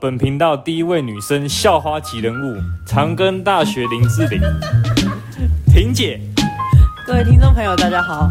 本频道第一位女生校花级人物，长庚大学林志玲，婷姐。各位听众朋友，大家好。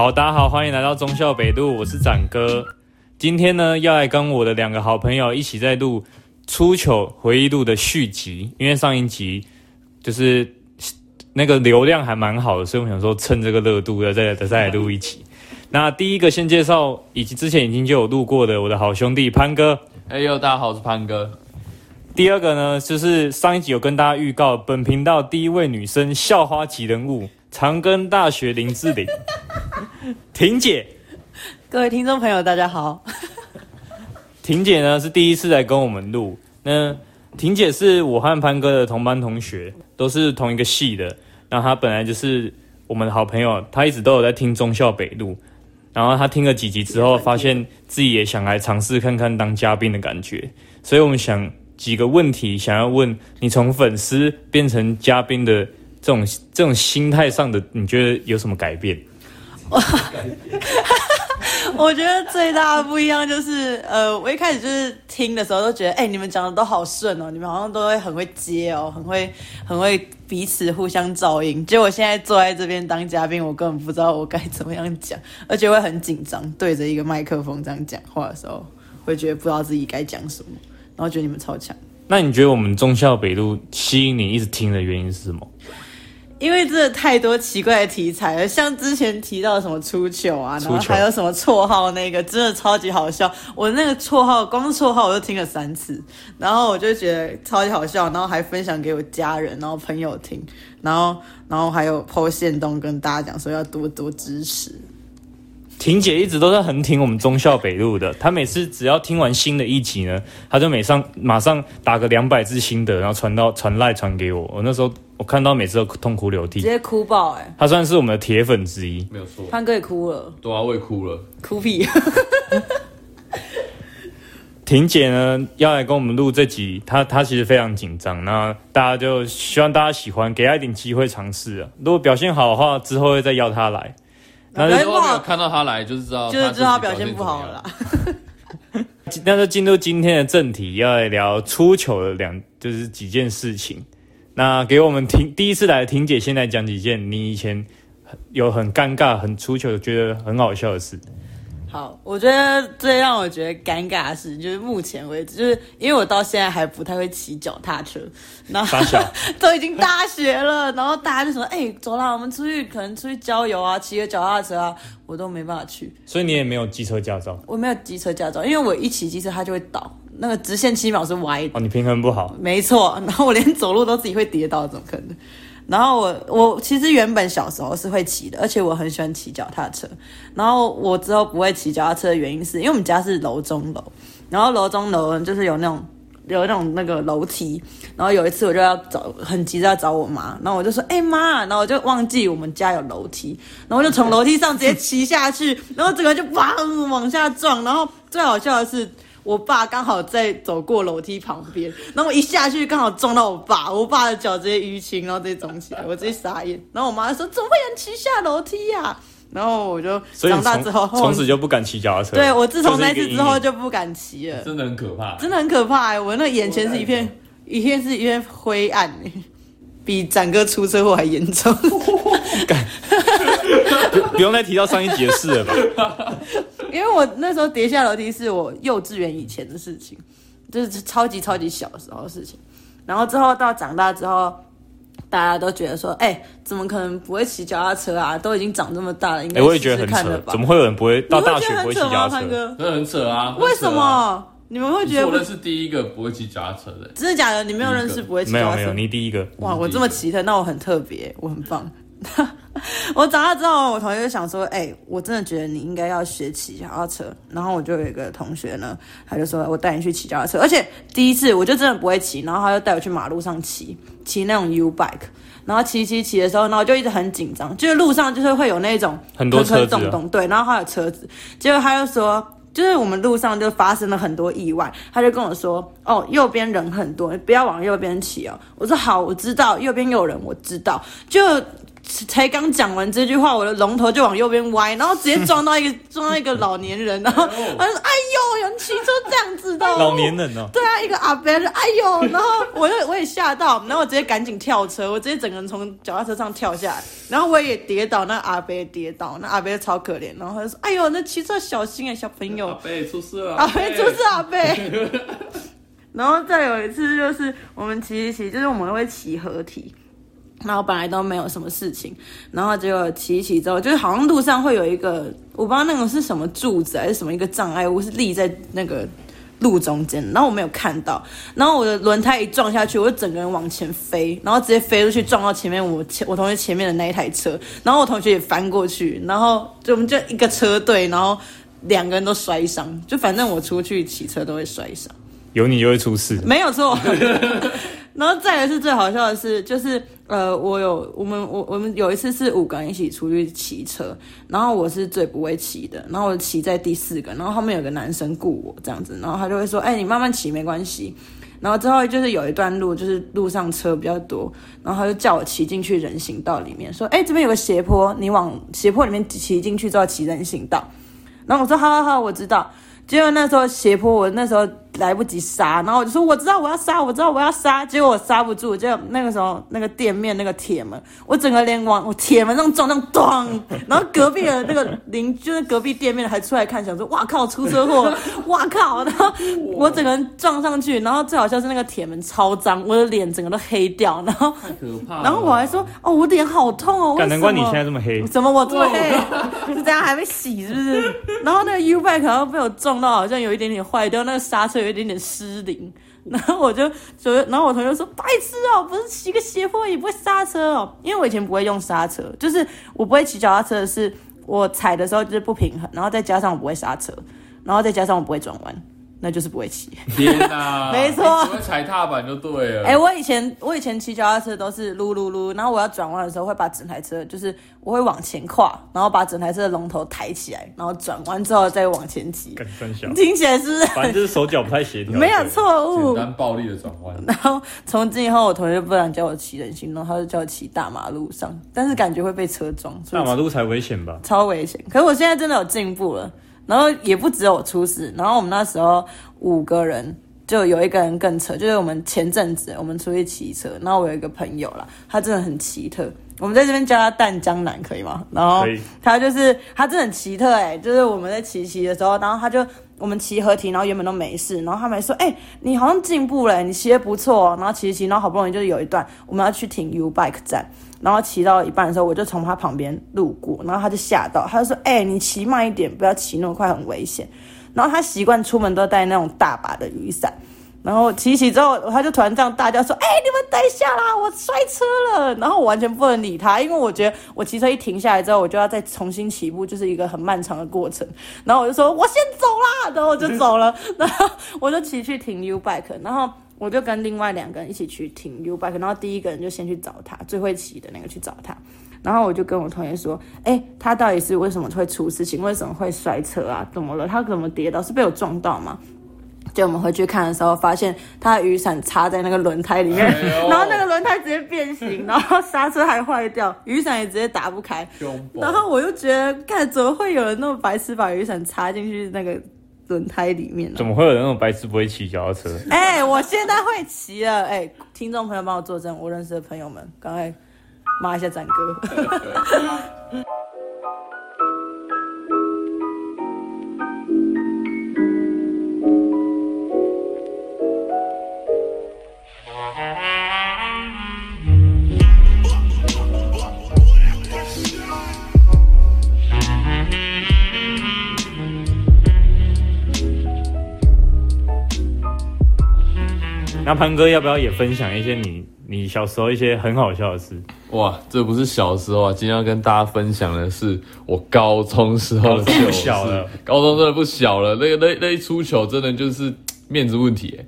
好，大家好，欢迎来到中校北路，我是展哥。今天呢，要来跟我的两个好朋友一起在录《出糗回忆录》的续集，因为上一集就是那个流量还蛮好的，所以我想说趁这个热度要再再来录一集。那第一个先介绍，以及之前已经就有录过的我的好兄弟潘哥。哎呦，大家好，我是潘哥。第二个呢，就是上一集有跟大家预告，本频道第一位女生校花级人物，长庚大学林志玲。婷姐，各位听众朋友，大家好。婷姐呢是第一次来跟我们录。那婷姐是我和潘哥的同班同学，都是同一个系的。那她本来就是我们的好朋友，她一直都有在听忠孝北路。然后她听了几集之后，发现自己也想来尝试看看当嘉宾的感觉。所以我们想几个问题，想要问你：从粉丝变成嘉宾的这种这种心态上的，你觉得有什么改变？哇，我觉得最大的不一样就是，呃，我一开始就是听的时候都觉得，哎、欸，你们讲的都好顺哦，你们好像都会很会接哦，很会很会彼此互相照应。结果现在坐在这边当嘉宾，我根本不知道我该怎么样讲，而且会很紧张，对着一个麦克风这样讲话的时候，会觉得不知道自己该讲什么，然后觉得你们超强。那你觉得我们中校北路吸引你一直听的原因是什么？因为真的太多奇怪的题材了，像之前提到什么出糗啊，然后还有什么绰号，那个真的超级好笑。我那个绰号，光是绰号我就听了三次，然后我就觉得超级好笑，然后还分享给我家人，然后朋友听，然后然后还有 po 限动跟大家讲说要多多支持。婷姐一直都在很挺我们忠孝北路的，她每次只要听完新的一集呢，她就每上马上打个两百字心得，然后传到传赖传给我。我那时候我看到每次都痛哭流涕，直接哭爆哎、欸！她算是我们的铁粉之一，没有错。潘哥也哭了，对啊，我也哭了，哭屁。婷姐呢要来跟我们录这集，她她其实非常紧张，那大家就希望大家喜欢，给她一点机会尝试啊。如果表现好的话，之后会再邀她来。那如果没有看到她来，就是知道就是知道他表现不好了啦。那就进入今天的正题，要来聊出糗的两就是几件事情。那给我们婷第一次来的婷姐，先来讲几件你以前有很尴尬、很出糗、觉得很好笑的事。好，我觉得最让我觉得尴尬的事，就是目前为止，就是因为我到现在还不太会骑脚踏车，然后 都已经大学了，然后大家就说：“哎、欸，走啦，我们出去，可能出去郊游啊，骑个脚踏车啊。”我都没办法去。所以你也没有机车驾照？我没有机车驾照，因为我一骑机车它就会倒，那个直线七秒是歪的。哦，你平衡不好。没错，然后我连走路都自己会跌倒，怎么可能？然后我我其实原本小时候是会骑的，而且我很喜欢骑脚踏车。然后我之后不会骑脚踏车的原因是因为我们家是楼中楼，然后楼中楼就是有那种有那种那个楼梯。然后有一次我就要找很急着要找我妈，然后我就说：“哎妈！”然后我就忘记我们家有楼梯，然后我就从楼梯上直接骑下去，然后整个就砰往下撞。然后最好笑的是。我爸刚好在走过楼梯旁边，然后我一下去刚好撞到我爸，我爸的脚直接淤青，然后直接肿起来，我直接傻眼。然后我妈就说：“怎么会有人骑下楼梯呀、啊？”然后我就长大之后从此就不敢骑脚踏车。对，我自从那次之后就不敢骑了，真的很可怕，真的很可怕、欸。我那眼前是一片一片是一片灰暗、欸，比展哥出车祸还严重。不不用再提到上一集的事了吧？因为我那时候跌下楼梯是我幼稚园以前的事情，就是超级超级小的时候的事情。然后之后到长大之后，大家都觉得说，哎、欸，怎么可能不会骑脚踏车啊？都已经长这么大了，应该试试看了吧？我也觉得很扯，怎么会有人不会到大学不会骑脚踏车？真的很扯啊！为什么？你们会觉得？我认识第一个不会骑脚踏车的，真的假的？你没有认识不会骑脚踏车？没有没有，你第一个。哇，我这么奇特，那我很特别，我很棒。我长大之后，我同学就想说，哎、我真的觉得你应该要学骑脚踏车。然后我就有一个同学呢，他就说我带你去骑脚踏车，而且第一次我就真的不会骑，然后他就带我去马路上骑，骑那种 U bike。然后骑骑骑的时候，然后就一直很紧张，就是路上就是会有那种很多车子、啊，对，然后还有车子。结果他就说，就是我们路上就发生了很多意外，他就跟我说，哦，右边人很多，你不要往右边骑哦。我说好，我知道右边有人，我知道。就才刚讲完这句话，我的龙头就往右边歪，然后直接撞到一个 撞到一个老年人，然后他说：“哎呦，有人骑车这样子的。”老年人哦。对啊，一个阿伯就哎呦，然后我又我也吓到，然后我直接赶紧跳车，我直接整个人从脚踏车上跳下来，然后我也跌倒，那阿伯也跌倒，那阿伯超可怜，然后他就说：“哎呦，那骑车小心啊，小朋友。”阿伯出事了。阿伯出事，阿伯。然后再有一次就是我们骑一骑，就是我们会骑合体。然后本来都没有什么事情，然后结果骑一骑之后，就是好像路上会有一个，我不知道那个是什么柱子还是什么一个障碍物，是立在那个路中间，然后我没有看到，然后我的轮胎一撞下去，我就整个人往前飞，然后直接飞出去撞到前面我前我同学前面的那一台车，然后我同学也翻过去，然后就我们就一个车队，然后两个人都摔伤，就反正我出去骑车都会摔伤，有你就会出事，没有错。然后再来是最好笑的是，就是呃，我有我们我我们有一次是五个人一起出去骑车，然后我是最不会骑的，然后我骑在第四个，然后后面有个男生顾我这样子，然后他就会说，哎，你慢慢骑没关系。然后之后就是有一段路，就是路上车比较多，然后他就叫我骑进去人行道里面，说，哎，这边有个斜坡，你往斜坡里面骑进去之后骑人行道。然后我说，好好好，我知道。结果那时候斜坡，我那时候来不及刹，然后我就说我知道我要刹，我知道我要刹，结果我刹不住，就那个时候那个店面那个铁门，我整个脸往我铁门上撞，那种咚，然后隔壁的那个邻就是隔壁店面的还出来看，想说哇靠出车祸，哇靠，然后 我整个人撞上去，然后最好笑是那个铁门超脏，我的脸整个都黑掉，然后太可怕，然后我还说哦我脸好痛哦，难怪你现在这么黑，怎么我这么黑？是这样还没洗是不是？然后那个 U bike 好像被我撞。到好像有一点点坏掉，那个刹车有一点点失灵，然后我就就，然后我同学说：“白痴哦，不是骑个斜坡也不会刹车哦。”因为我以前不会用刹车，就是我不会骑脚踏车，是我踩的时候就是不平衡，然后再加上我不会刹车，然后再加上我不会转弯。那就是不会骑。天哪，没错，只会踩踏板就对了。哎、欸，我以前我以前骑脚踏车都是噜噜噜，然后我要转弯的时候会把整台车就是我会往前跨，然后把整台车的龙头抬起来，然后转弯之后再往前骑。听起来是不是？反正就是手脚不太协调。没有错误。简单暴力的转弯。然后从今以后，我同学不敢叫我骑人行道，他就叫我骑大马路上，但是感觉会被车撞。大马路才危险吧？超危险。可是我现在真的有进步了。然后也不只有我出事，然后我们那时候五个人，就有一个人更扯，就是我们前阵子我们出去骑车，然后我有一个朋友啦，他真的很奇特，我们在这边叫他淡江南可以吗？然后他就是他真的很奇特哎、欸，就是我们在骑骑的时候，然后他就我们骑合体，然后原本都没事，然后他们说哎、欸、你好像进步了、欸，你骑得不错，然后骑骑，然后好不容易就是有一段我们要去停 U Bike 站。然后骑到一半的时候，我就从他旁边路过，然后他就吓到，他就说：“哎、你骑慢一点，不要骑那么快，很危险。”然后他习惯出门都带那种大把的雨伞，然后骑骑之后，他就突然这样大叫说：“哎、你们等一下啦，我摔车了！”然后我完全不能理他，因为我觉得我骑车一停下来之后，我就要再重新起步，就是一个很漫长的过程。然后我就说：“我先走啦！”然后我就走了，然后我就骑去停 U bike，然后。我就跟另外两个人一起去停 U bike，然后第一个人就先去找他，最会骑的那个去找他，然后我就跟我同学说，哎、欸，他到底是为什么会出事情？为什么会摔车啊？怎么了？他怎么跌倒？是被我撞到吗？就我们回去看的时候，发现他的雨伞插在那个轮胎里面，哎、然后那个轮胎直接变形，然后刹车还坏掉，雨伞也直接打不开。然后我就觉得，看怎么会有人那么白痴把雨伞插进去那个。轮胎里面，怎么会有那种白痴不会骑脚踏车？哎、欸，我现在会骑了。哎、欸，听众朋友帮我作证，我认识的朋友们，赶快骂一下展哥。那潘哥要不要也分享一些你你小时候一些很好笑的事？哇，这不是小时候啊！今天要跟大家分享的是我高中时候的糗事。高中真的不小了，那个那那一出糗真的就是面子问题。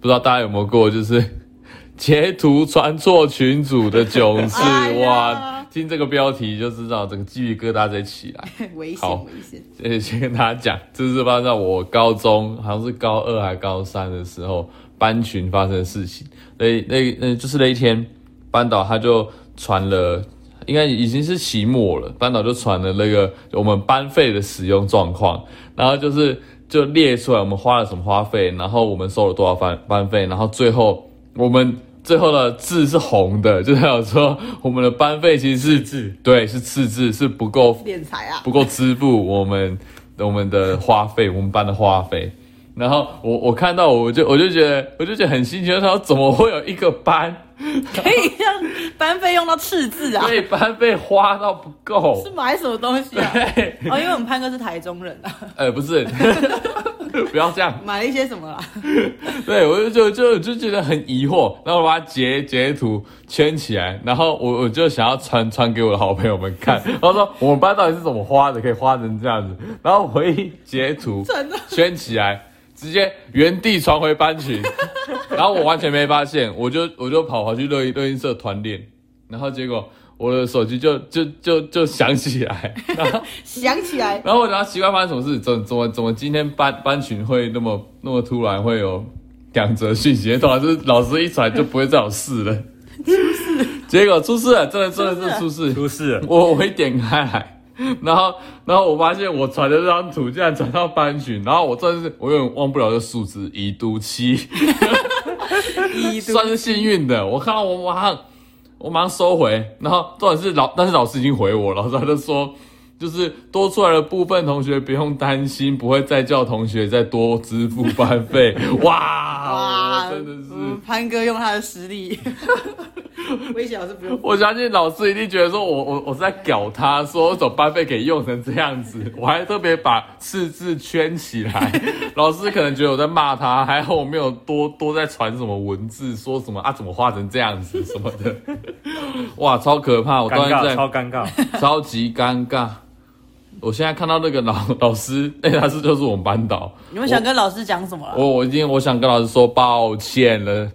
不知道大家有没有过，就是 截图传错群组的囧事？哎、哇，听这个标题就知道整个鸡皮疙瘩在起来。危险，危险。呃，先跟大家讲，这是发生在我高中，好像是高二还高三的时候，班群发生的事情。那那那就是那一天，班导他就。传了，应该已经是期末了。班导就传了那个我们班费的使用状况，然后就是就列出来我们花了什么花费，然后我们收了多少班班费，然后最后我们最后的字是红的，就代表说我们的班费其实是字，对，是赤字，是不够敛财啊，不够支付我们我们的花费，我们班的花费。然后我我看到我就我就觉得我就觉得很新奇，他说怎么会有一个班可以让班费用到赤字啊？对，班费花到不够，是买什么东西啊？对哦，因为我们潘哥是台中人啊。呃，不是，不要这样。买了一些什么啦？对，我就就就就觉得很疑惑，然后我把它截截图圈起来，然后我我就想要传传给我的好朋友们看，然后说我们班到底是怎么花的，可以花成这样子。然后我一截图圈起来。直接原地传回班群，然后我完全没发现，我就我就跑跑去乐音乐音社团练，然后结果我的手机就就就就响起来，然 后响起来，然后我然后奇怪发生什么事，怎怎么怎么今天班班群会那么那么突然会有两则讯息，突然就是老师一传就不会再有事了，出事，结果出事了，真的真的是出事，出事了，我我一点开来。然后，然后我发现我传的这张图竟然传到班群，然后我真的是我永远忘不了这数字，已读七，算是幸运的。我看到我马上，我马上收回，然后重点是老，但是老师已经回我，老师他就说，就是多出来的部分同学不用担心，不会再叫同学再多支付班费。哇，哇真的是、嗯、潘哥用他的实力。威胁老师不用，我相信老师一定觉得说我我我是在屌他，说我走班费可以用成这样子，我还特别把赤字圈起来，老师可能觉得我在骂他，还好我没有多多在传什么文字，说什么啊怎么画成这样子什么的，哇超可怕，我当时在超尴尬，超级尴尬。我现在看到那个老 老师，那他是就是我们班导。你们想跟老师讲什么了？我我已经我想跟老师说抱歉了，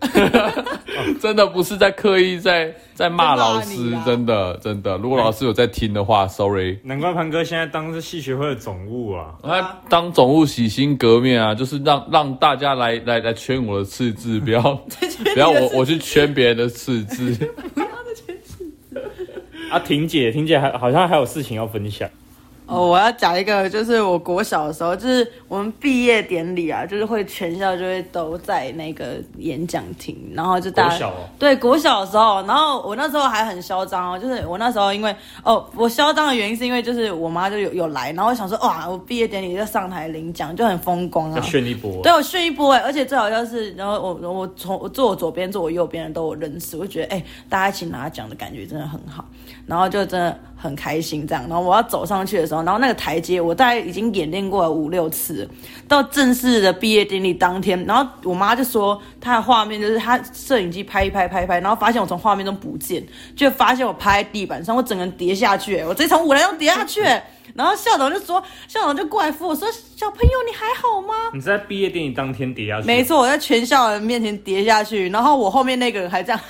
真的不是在刻意在在骂老师，真的真的。如果老师有在听的话，sorry。难怪潘哥现在当是系学会的总务啊，他当总务洗心革面啊，就是让让大家来来来圈我的赤字，不要 不要我我去圈别人的赤字。不要再圈赤字。啊，婷姐，婷姐还好像还有事情要分享。哦，我要讲一个，就是我国小的时候，就是我们毕业典礼啊，就是会全校就会都在那个演讲厅，然后就大家国小、哦、对国小的时候，然后我那时候还很嚣张哦，就是我那时候因为哦，我嚣张的原因是因为就是我妈就有有来，然后我想说哇，我毕业典礼就上台领奖就很风光啊，炫一波，对我炫一波哎，而且最好就是，然后我我从我坐我左边坐我右边的都我认识，我就觉得哎，大家一起拿奖的感觉真的很好，然后就真的很开心这样，然后我要走上去的时候。然后那个台阶，我大概已经演练过了五六次。到正式的毕业典礼当天，然后我妈就说，她的画面就是她摄影机拍一拍，拍一拍，然后发现我从画面中不见，就发现我拍在地板上，我整个人跌下去，我直接从舞台上跌下去。然后校长就说，校长就过来扶我说，小朋友你还好吗？你在毕业典礼当天跌下去？没错，我在全校人面前跌下去，然后我后面那个人还这样。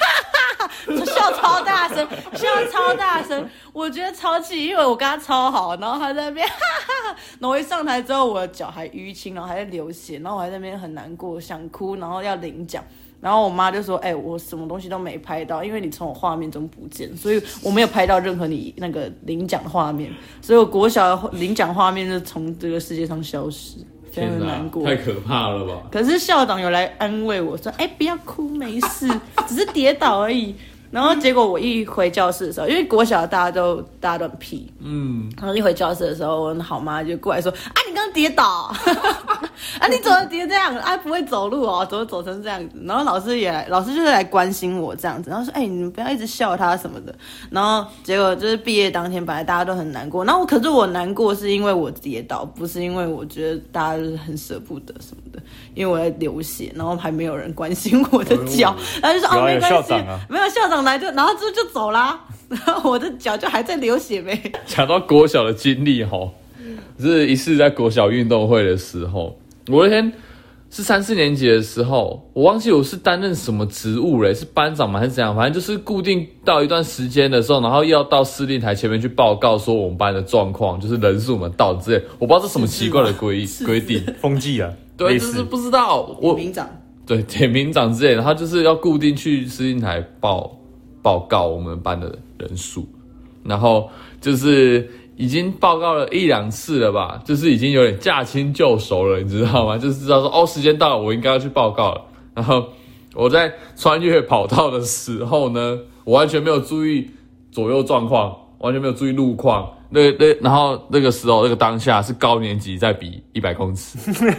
笑超大声，笑超大声，我觉得超气，因为我跟他超好，然后他在那边 哈哈。然后我一上台之后，我的脚还淤青，然后还在流血，然后我还在那边很难过，想哭，然后要领奖。然后我妈就说：“哎、我什么东西都没拍到，因为你从我画面中不见，所以我没有拍到任何你那个领奖的画面，所以我国小的领奖画面就从这个世界上消失，非常难过，太可怕了吧？可是校长有来安慰我说：‘哎、欸，不要哭，没事，只是跌倒而已。’”然后结果我一回教室的时候，因为国小大家都大家都很屁，嗯，然后一回教室的时候，我好妈就过来说：“啊，你刚刚跌倒，啊，你怎么跌这样？啊，不会走路哦，怎么走成这样子？”然后老师也来，老师就是来关心我这样子，然后说：“哎、欸，你们不要一直笑他什么的。”然后结果就是毕业当天，本来大家都很难过，然后可是我难过是因为我跌倒，不是因为我觉得大家就是很舍不得什么的，因为我在流血，然后还没有人关心我的脚，然后就说：“哦，没关系，没有校长。”龙来就，然后就就走啦，然 后我的脚就还在流血呗。讲到国小的经历哈，是一次在国小运动会的时候，我那天是三四年级的时候，我忘记我是担任什么职务嘞，是班长吗？还是怎样？反正就是固定到一段时间的时候，然后要到司令台前面去报告说我们班的状况，就是人数嘛到之类，我不知道是什么奇怪的规规定。风纪啊，对，就是不知道。我名长。对，点名长之类的，他就是要固定去司令台报报告我们班的人数，然后就是已经报告了一两次了吧，就是已经有点驾轻就熟了，你知道吗？就是知道说哦，时间到了，我应该要去报告了。然后我在穿越跑道的时候呢，我完全没有注意左右状况，完全没有注意路况。那那然后那个时候那个当下是高年级在比一百公尺。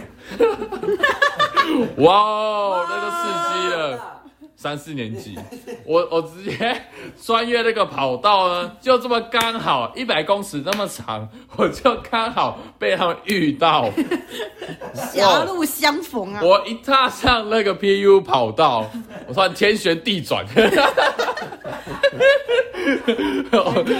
哇哦，那个刺激了！三四年级，我我直接穿越那个跑道呢，就这么刚好一百公尺那么长，我就刚好被他们遇到，狭路相逢啊！我一踏上那个 PU 跑道，我突然天旋地转。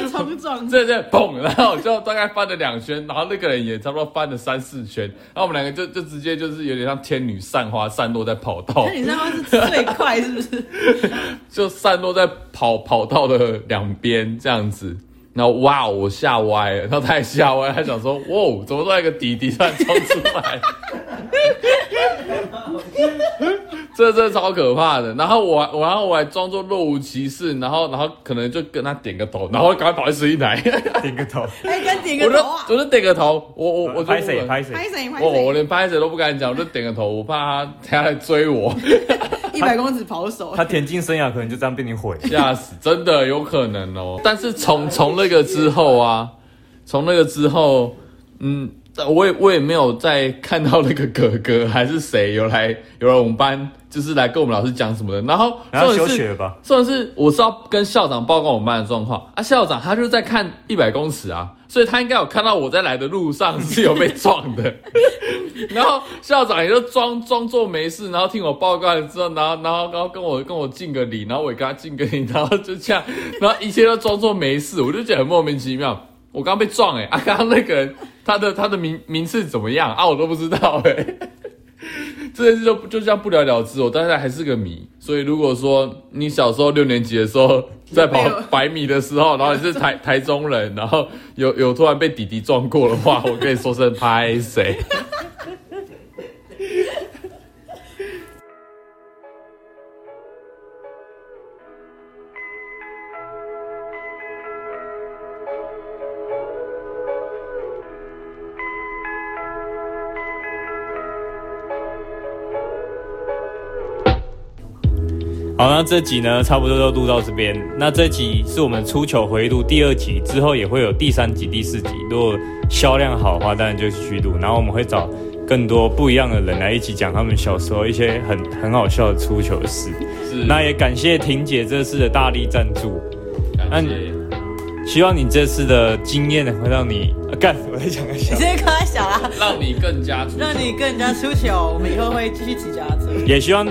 冲撞，对对，砰！然后我就大概翻了两圈，然后那个人也差不多翻了三四圈，然后我们两个就就直接就是有点像天女散花散落在跑道。天女散花是最快，是不是？就散落在跑跑道的两边这样子，然后哇，我吓歪了，他太吓歪，他想说，哇，怎么都有一个弟弟突然冲出来？这这超可怕的，然后我我然后我还装作若无其事，然后然后可能就跟他点个头，然后赶快跑去十一台，点个头，还跟点个头啊！我就点个头，我我我拍谁拍谁。拍谁拍谁，我我连拍谁都不敢讲，我就点个头，我怕他他来追我，一百公尺跑手，他田径生涯可能就这样被你毁，吓死，真的有可能哦。但是从从那个之后啊，从那个之后，嗯。我也我也没有再看到那个哥哥还是谁有来有来我们班，就是来跟我们老师讲什么的。然后然后休学吧，重点是我是要跟校长报告我们班的状况啊。校长他就在看一百公尺啊，所以他应该有看到我在来的路上 是有被撞的。然后校长也就装装作没事，然后听我报告了之后，然后然后然后跟我跟我敬个礼，然后我也跟他敬个礼，然后就这样，然后一切都装作没事，我就觉得很莫名其妙。我刚刚被撞哎、欸、啊！刚刚那个人他的他的名名次怎么样啊？我都不知道哎、欸。这件事就就这样不了了之，我当然还是个谜。所以如果说你小时候六年级的时候在跑百米的时候，然后你是台台中人，然后有有突然被弟弟撞过的话，我可以说声拍谢。那这集呢，差不多就录到这边。那这集是我们出糗回忆录第二集，之后也会有第三集、第四集。如果销量好的话，当然就继续录。然后我们会找更多不一样的人来一起讲他们小时候一些很很好笑的出糗的事。是。那也感谢婷姐这次的大力赞助。感谢。希望你这次的经验会让你啊干，我在讲个小。你这个太小啦。让你更加出。让你更加出糗。我们以后会继续骑脚踏车。也希望。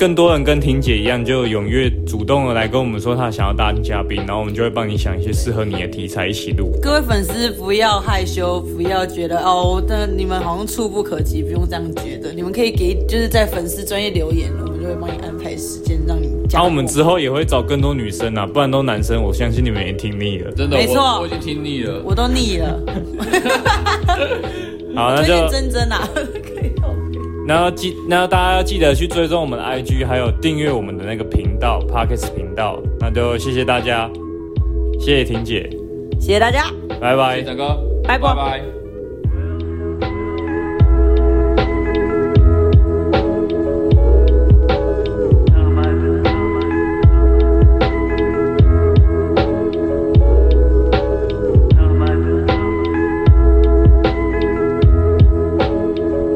更多人跟婷姐一样，就踊跃主动的来跟我们说他想要当嘉宾，然后我们就会帮你想一些适合你的题材一起录。各位粉丝不要害羞，不要觉得哦，但你们好像触不可及，不用这样觉得。你们可以给就是在粉丝专业留言，我们就会帮你安排时间让你。然后我们之后也会找更多女生啊，不然都男生，我相信你们也听腻了。真的，没错，我，我已经听腻了，我都腻了。好，那就真真啊。然后记，然后大家要记得去追踪我们的 IG，还有订阅我们的那个频道 Podcast 频道。那就谢谢大家，谢谢婷姐，谢谢大家，拜拜，大哥，拜拜。拜拜。